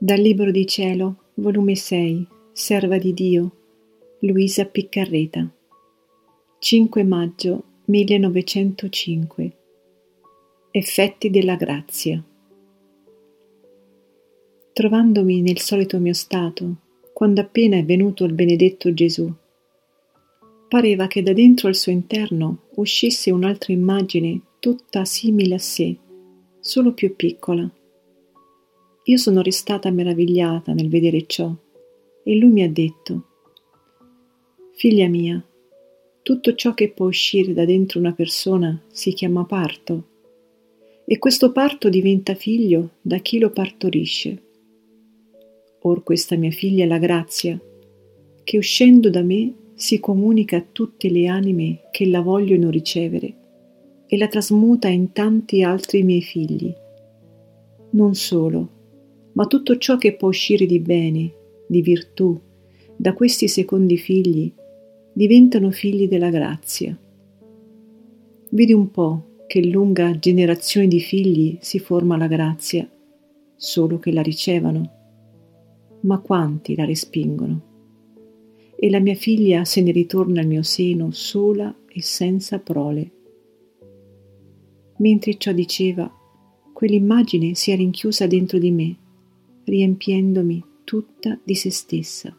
Dal Libro di Cielo, volume 6, Serva di Dio, Luisa Piccarreta. 5 maggio 1905. Effetti della grazia. Trovandomi nel solito mio stato, quando appena è venuto il benedetto Gesù, pareva che da dentro al suo interno uscisse un'altra immagine tutta simile a sé, solo più piccola io sono restata meravigliata nel vedere ciò e lui mi ha detto, Figlia mia, tutto ciò che può uscire da dentro una persona si chiama parto e questo parto diventa figlio da chi lo partorisce. Or questa mia figlia è la grazia, che uscendo da me si comunica a tutte le anime che la vogliono ricevere e la trasmuta in tanti altri miei figli. Non solo, ma tutto ciò che può uscire di bene, di virtù, da questi secondi figli, diventano figli della grazia. Vedi un po' che lunga generazione di figli si forma la grazia, solo che la ricevano, ma quanti la respingono? E la mia figlia se ne ritorna al mio seno sola e senza prole. Mentre ciò diceva, quell'immagine si è rinchiusa dentro di me riempiendomi tutta di se stessa.